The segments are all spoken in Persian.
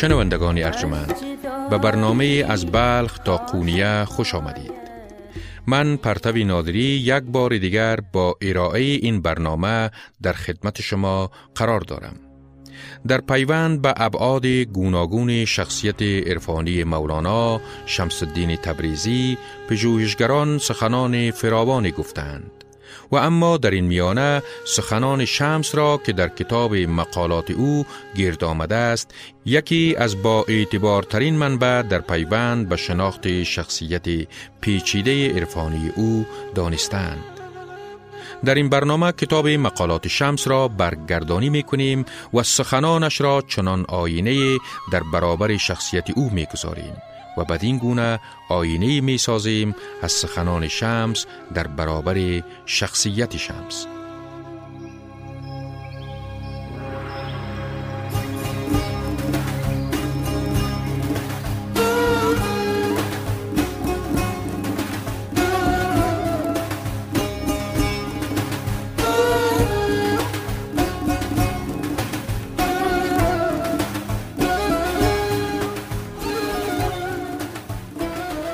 شنوندگان ارجمند به برنامه از بلخ تا قونیه خوش آمدید. من پرتوی نادری یک بار دیگر با ارائه این برنامه در خدمت شما قرار دارم. در پیوند به ابعاد گوناگون شخصیت عرفانی مولانا شمس الدین تبریزی پژوهشگران سخنان فراوانی گفتند. و اما در این میانه سخنان شمس را که در کتاب مقالات او گرد آمده است یکی از با اعتبارترین منبع در پیوند به شناخت شخصیت پیچیده عرفانی او دانستند. در این برنامه کتاب مقالات شمس را برگردانی می کنیم و سخنانش را چنان آینه در برابر شخصیت او می گذاریم و بدین گونه آینه می سازیم از سخنان شمس در برابر شخصیت شمس.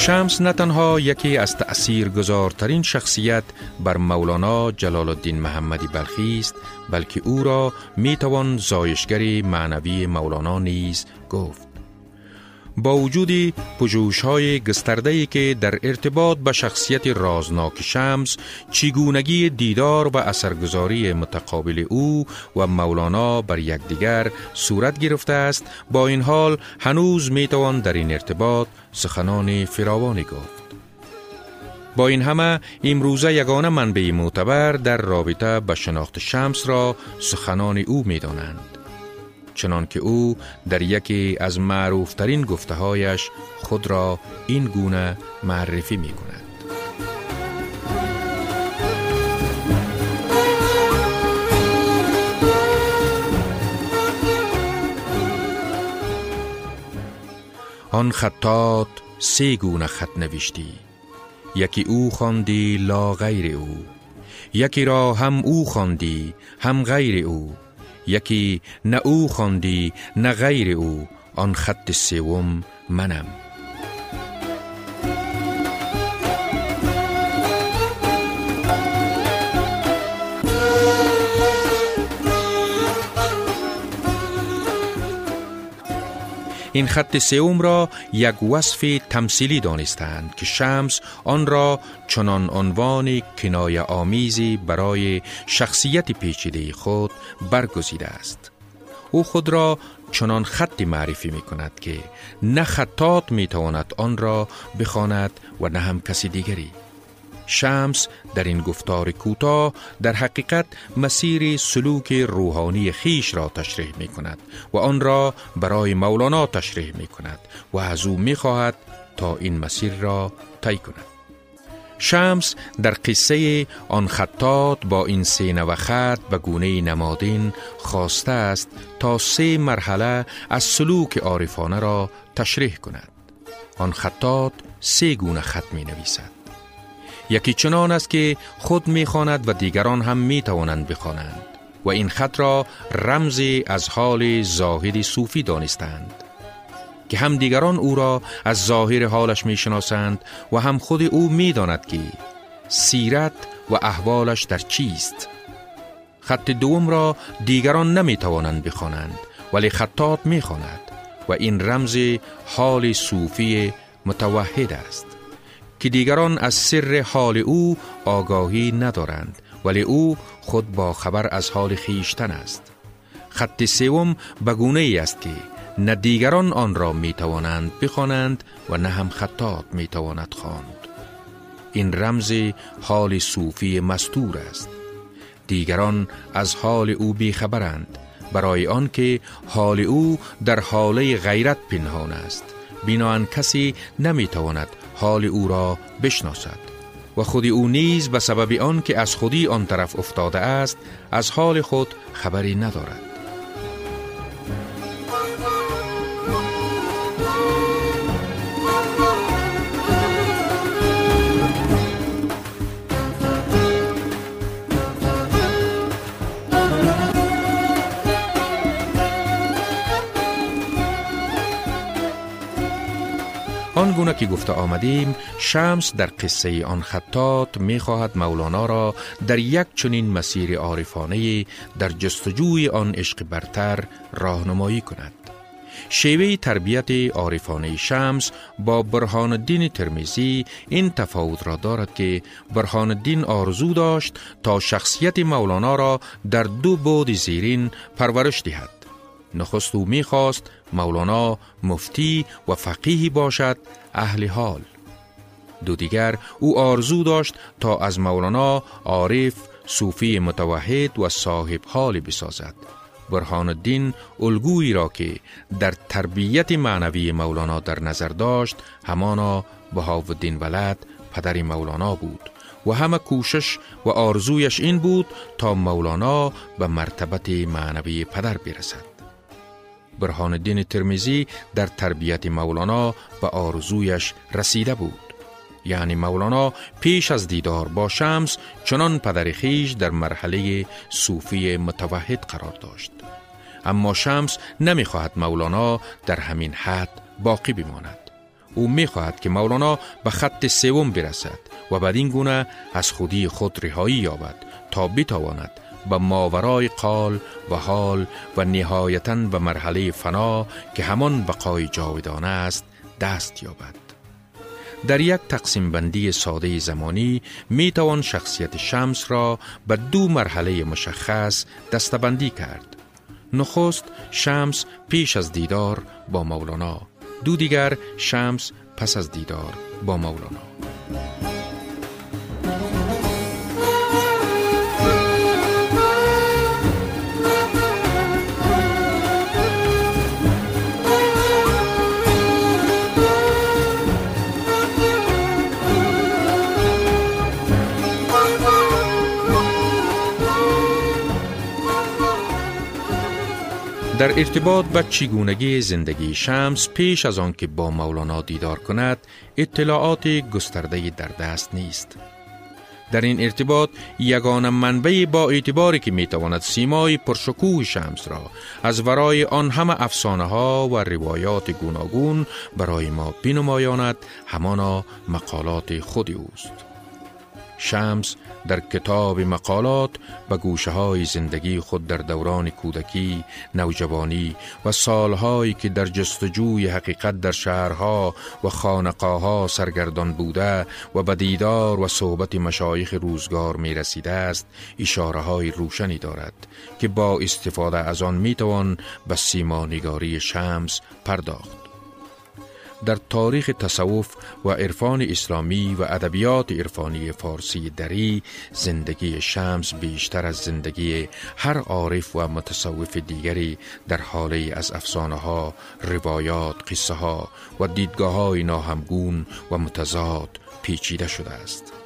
شمس نه تنها یکی از تأثیر گذارترین شخصیت بر مولانا جلال الدین محمدی بلخی است بلکه او را می توان معنوی مولانا نیز گفت. با وجود پجوش های گسترده که در ارتباط به شخصیت رازناک شمس چگونگی دیدار و اثرگذاری متقابل او و مولانا بر یکدیگر صورت گرفته است با این حال هنوز می توان در این ارتباط سخنان فراوانی گفت با این همه امروزه یگانه منبع معتبر در رابطه به شناخت شمس را سخنان او می دانند. چنان که او در یکی از معروفترین گفته هایش خود را این گونه معرفی می کند. آن خطات سه گونه خط نوشتی یکی او خواندی لا غیر او یکی را هم او خواندی هم غیر او یکی نه او خواندی نه غیر او. آن خط سوم منم. این خط سوم را یک وصف تمثیلی دانستند که شمس آن را چنان عنوان کنایه آمیزی برای شخصیت پیچیده خود برگزیده است. او خود را چنان خطی معرفی می کند که نه خطات می تواند آن را بخواند و نه هم کسی دیگری. شمس در این گفتار کوتاه در حقیقت مسیر سلوک روحانی خیش را تشریح می کند و آن را برای مولانا تشریح می کند و از او می خواهد تا این مسیر را طی کند. شمس در قصه آن خطات با این سه و خط به گونه نمادین خواسته است تا سه مرحله از سلوک عارفانه را تشریح کند. آن خطات سه گونه خط می نویسد. یکی چنان است که خود می‌خواند و دیگران هم می توانند بخوانند و این خط را رمزی از حال زاهد صوفی دانستند که هم دیگران او را از ظاهر حالش می‌شناسند و هم خود او می‌داند که سیرت و احوالش در چیست. خط دوم را دیگران نمی توانند بخوانند ولی خطات می‌خواند و این رمز حال صوفی متوحد است. که دیگران از سر حال او آگاهی ندارند ولی او خود با خبر از حال خیشتن است. خط سوم بگونه ای است که نه دیگران آن را می توانند بخوانند و نه هم خطات می تواند خواند. این رمز حال صوفی مستور است. دیگران از حال او بیخبرند برای آنکه حال او در حاله غیرت پنهان است. بناهن کسی نمی‌تواند حال او را بشناسد. و خودی او نیز به سبب آن که از خودی آن طرف افتاده است از حال خود خبری ندارد. آنگونه که گفته آمدیم شمس در قصه آن خطات می خواهد مولانا را در یک چنین مسیر عارفانه در جستجوی آن عشق برتر راهنمایی کند شیوه تربیت عارفانه شمس با برهان الدین ترمیزی این تفاوت را دارد که برهان الدین آرزو داشت تا شخصیت مولانا را در دو بود زیرین پرورش دهد. نخست او می‌خواست مولانا مفتی و فقیهی باشد اهل حال. دو دیگر او آرزو داشت تا از مولانا عارف، صوفی متوحد و صاحب حال بسازد. برهان الدین الگویی را که در تربیت معنوی مولانا در نظر داشت همانا بهاودین ولد پدر مولانا بود و همه کوشش و آرزویش این بود تا مولانا به مرتبت معنوی پدر برسد برهان الدین ترمیزی در تربیت مولانا به آرزویش رسیده بود. یعنی مولانا پیش از دیدار با شمس چنان پدر خیش در مرحله صوفی متوحد قرار داشت. اما شمس نمی‌خواهد مولانا در همین حد باقی بماند. او می‌خواهد که مولانا به خط سوم برسد و بعد این گونه از خودی خود رهایی یابد تا بتواند به ماورای قال و حال و نهایتا به مرحله فنا که همان بقای جاودانه است دست یابد. در یک تقسیم بندی ساده زمانی می توان شخصیت شمس را به دو مرحله مشخص دستبندی کرد. نخست شمس پیش از دیدار با مولانا. دو دیگر شمس پس از دیدار با مولانا. در ارتباط به چگونگی زندگی شمس پیش از آن که با مولانا دیدار کند اطلاعات گسترده در دست نیست. در این ارتباط یگان منبع با اعتباری که می‌تواند سیمای پرشکوه شمس را از ورای آن همه افسانه ها و روایات گوناگون برای ما بنمایاند همانا مقالات خود اوست. شمس در کتاب مقالات به گوشه های زندگی خود در دوران کودکی، نوجوانی و سالهایی که در جستجوی حقیقت در شهرها و خانقاها سرگردان بوده و به دیدار و صحبت مشایخ روزگار می رسیده است اشاره های روشنی دارد که با استفاده از آن می توان به سیمانگاری شمس پرداخت. در تاریخ تصوف و عرفان اسلامی و ادبیات عرفانی فارسی دری زندگی شمس بیشتر از زندگی هر عارف و متصوف دیگری در حاله از افسانه ها، روایات، قصه ها و دیدگاه های ناهمگون و متضاد پیچیده شده است.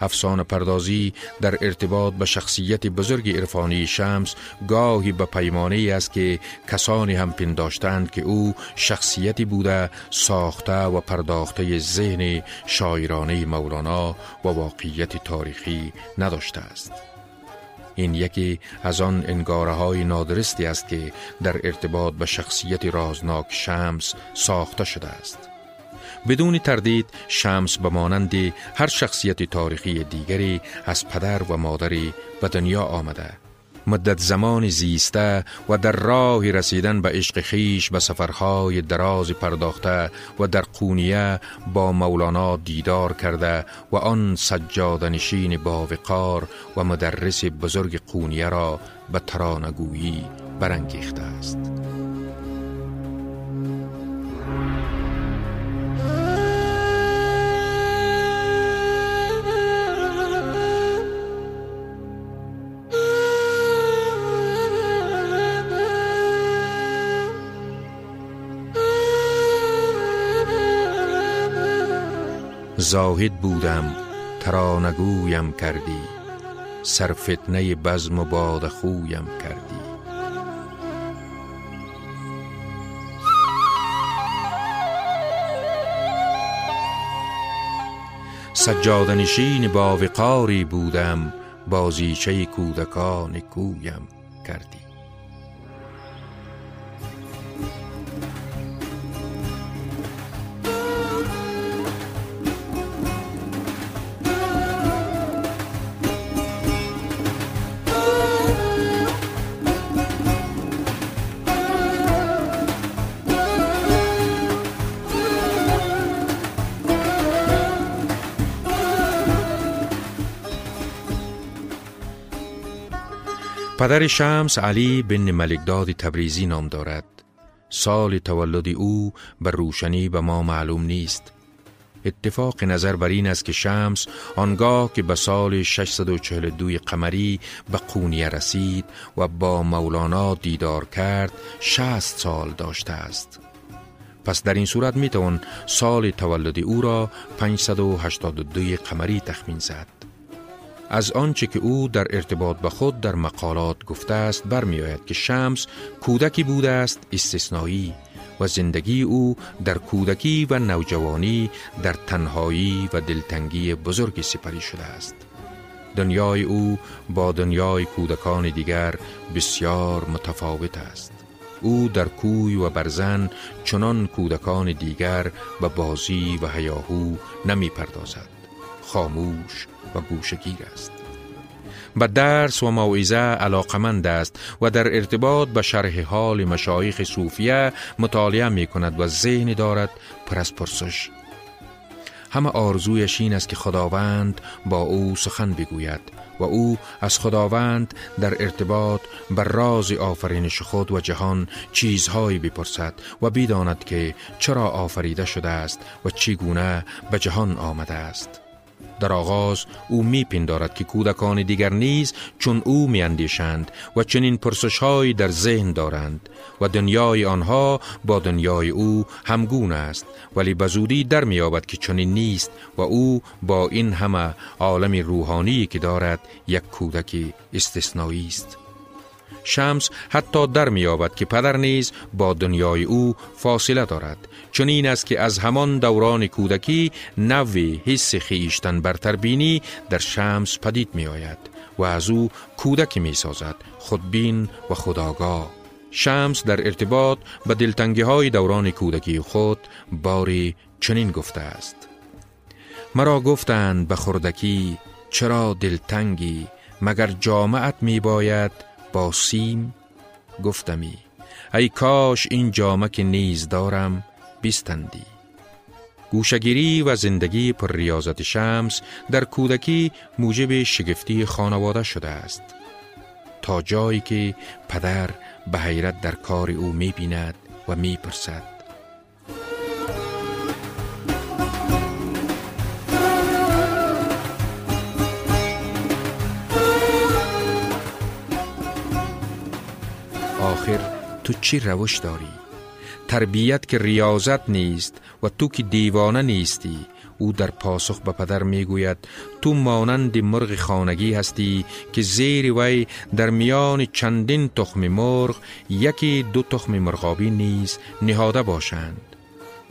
افسانه پردازی در ارتباط به شخصیت بزرگ عرفانی شمس گاهی به پیمانه است که کسانی هم پنداشتند که او شخصیتی بوده ساخته و پرداخته ذهن شاعرانه مولانا و واقعیت تاریخی نداشته است. این یکی از آن انگاره های نادرستی است که در ارتباط به شخصیت رازناک شمس ساخته شده است. بدون تردید شمس به مانند هر شخصیت تاریخی دیگری از پدر و مادری به دنیا آمده. مدت زمان زیسته و در راه رسیدن به عشق خیش به سفرهای دراز پرداخته و در قونیه با مولانا دیدار کرده و آن سجادنشین با وقار و مدرس بزرگ قونیه را به ترانگویی برانگیخته است. زاهد بودم ترانگویم کردی سرفتنه بزم و باد خویم کردی. سجادنشین با وقاری بودم بازیچه کودکان کویم کردی. پدر شمس علی بن ملکداد تبریزی نام دارد. سال تولد او بر روشنی به ما معلوم نیست. اتفاق نظر بر این است که شمس آنگاه که به سال 642 قمری به قونیه رسید و با مولانا دیدار کرد 60 سال داشته است. پس در این صورت می توان سال تولد او را 582 قمری تخمین زد. از آنچه که او در ارتباط به خود در مقالات گفته است برمیآید که شمس کودکی بوده است استثنایی و زندگی او در کودکی و نوجوانی در تنهایی و دلتنگی بزرگی سپری شده است. دنیای او با دنیای کودکان دیگر بسیار متفاوت است. او در کوی و برزن چنان کودکان دیگر به بازی و هیاهو نمی پردازد خاموش و گوشگیر است. به درس و موعظه علاقمند است و در ارتباط به شرح حال مشایخ صوفیه مطالعه می کند و ذهن دارد پر از پرسش. همه آرزویش این است که خداوند با او سخن بگوید و او از خداوند در ارتباط بر راز آفرینش خود و جهان چیزهایی بپرسد و بداند که چرا آفریده شده است و چگونه به جهان آمده است. در آغاز او می پندارد که کودکان دیگر نیز چون او می اندیشند و چنین پرسشهایی در ذهن دارند و دنیای آنها با دنیای او همگون است ولی بزودی در می آبد که چنین نیست و او با این همه عالم روحانی که دارد یک کودک استثنایی است. شمس حتی در میابد که پدر نیز با دنیای او فاصله دارد چون این است که از همان دوران کودکی نوی حس خیشتن برتر بینی در شمس پدید می آید و از او کودکی می سازد خودبین و خداگاه. شمس در ارتباط به دلتنگی های دوران کودکی خود باری چنین گفته است. مرا گفتند به خردکی چرا دلتنگی؟ مگر جامعت می باید با سیم گفتمی ای کاش این جامه که نیز دارم بیستندی. گوشگیری و زندگی پر ریاضت شمس در کودکی موجب شگفتی خانواده شده است. تا جایی که پدر به حیرت در کار او می بیند و می پرسد آخر تو چی روش داری؟ تربیت که ریاضت نیست و تو که دیوانه نیستی او در پاسخ به پدر می‌گوید تو مانند مرغ خانگی هستی که زیر وی در میان چندین تخم مرغ یکی دو تخم مرغابی نیز نهاده باشند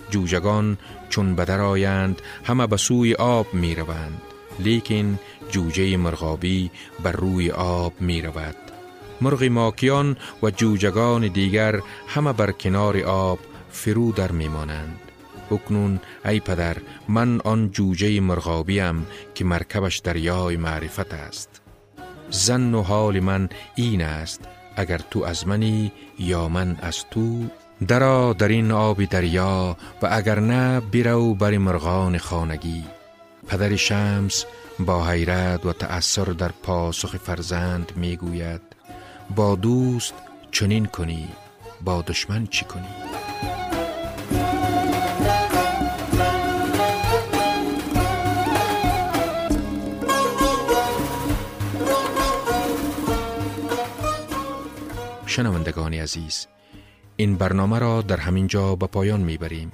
جوجگان چون بدر آیند همه به سوی آب می روند لیکن جوجه مرغابی بر روی آب می رود مرغ ماکیان و جوجگان دیگر همه بر کنار آب فرو در میمانند. اکنون ای پدر من آن جوجه مرغابیم که مرکبش دریای معرفت است. زن و حال من این است اگر تو از منی یا من از تو. درا در این آب دریا و اگر نه بیرو بر مرغان خانگی. پدر شمس با حیرت و تأثیر در پاسخ فرزند می‌گوید با دوست چنین کنی با دشمن چی کنی؟ شنوندگان عزیز این برنامه را در همین جا به پایان می‌بریم.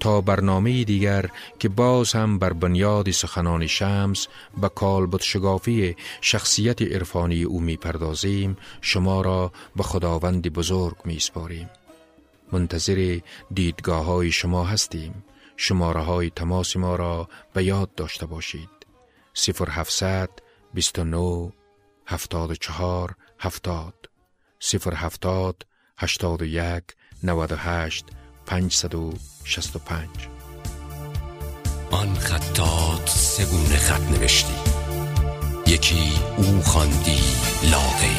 تا برنامه دیگر که باز هم بر بنیاد سخنان شمس به کالبد شگافی شخصیت عرفانی او می پردازیم شما را به خداوند بزرگ می سپاریم. منتظر دیدگاه های شما هستیم. شماره های تماس ما را به یاد داشته باشید. 0700 29 74 70 070 81 98 565 آن خطات سگونه خط نوشتی. یکی او خواندی لاغی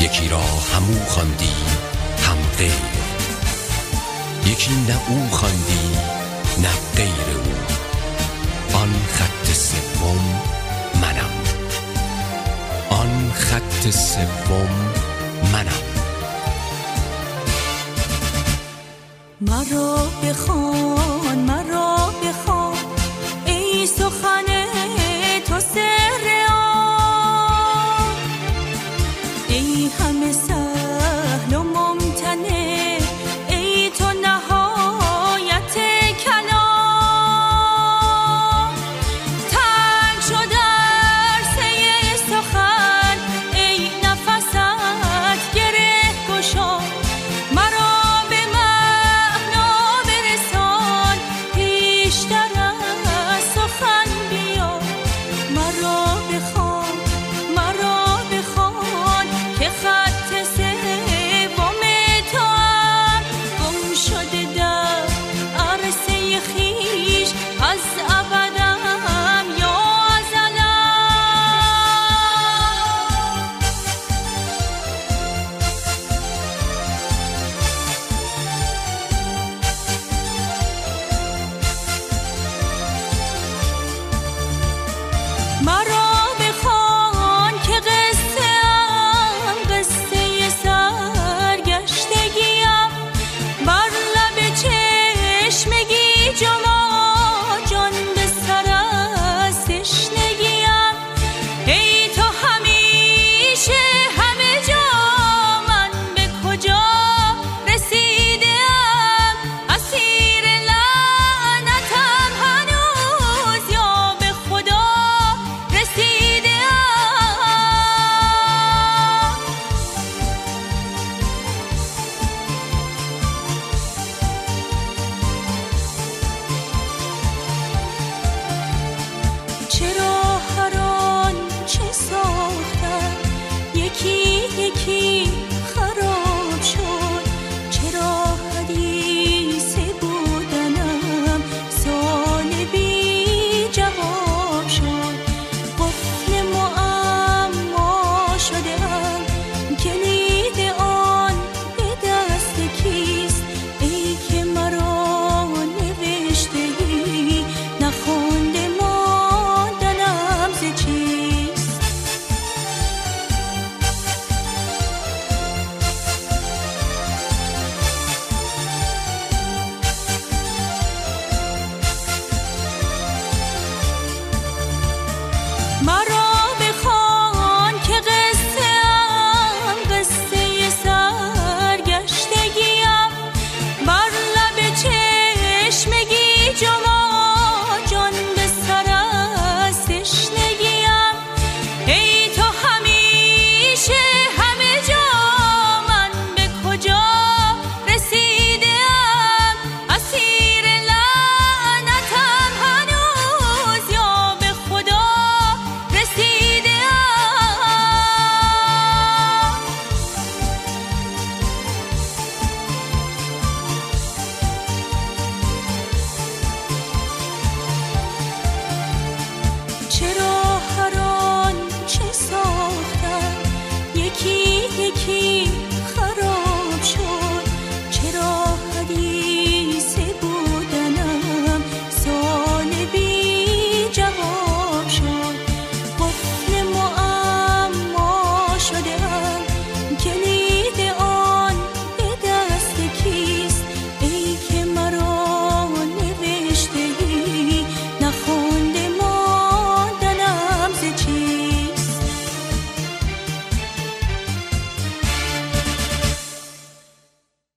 یکی را همو خواندی هم غیر. یکی نه او خواندی نه غیر او. آن خط سوم منم. آن خط سوم منم. مرا بخوان مرا بخوان. ای سخن تو سر آن. ای همه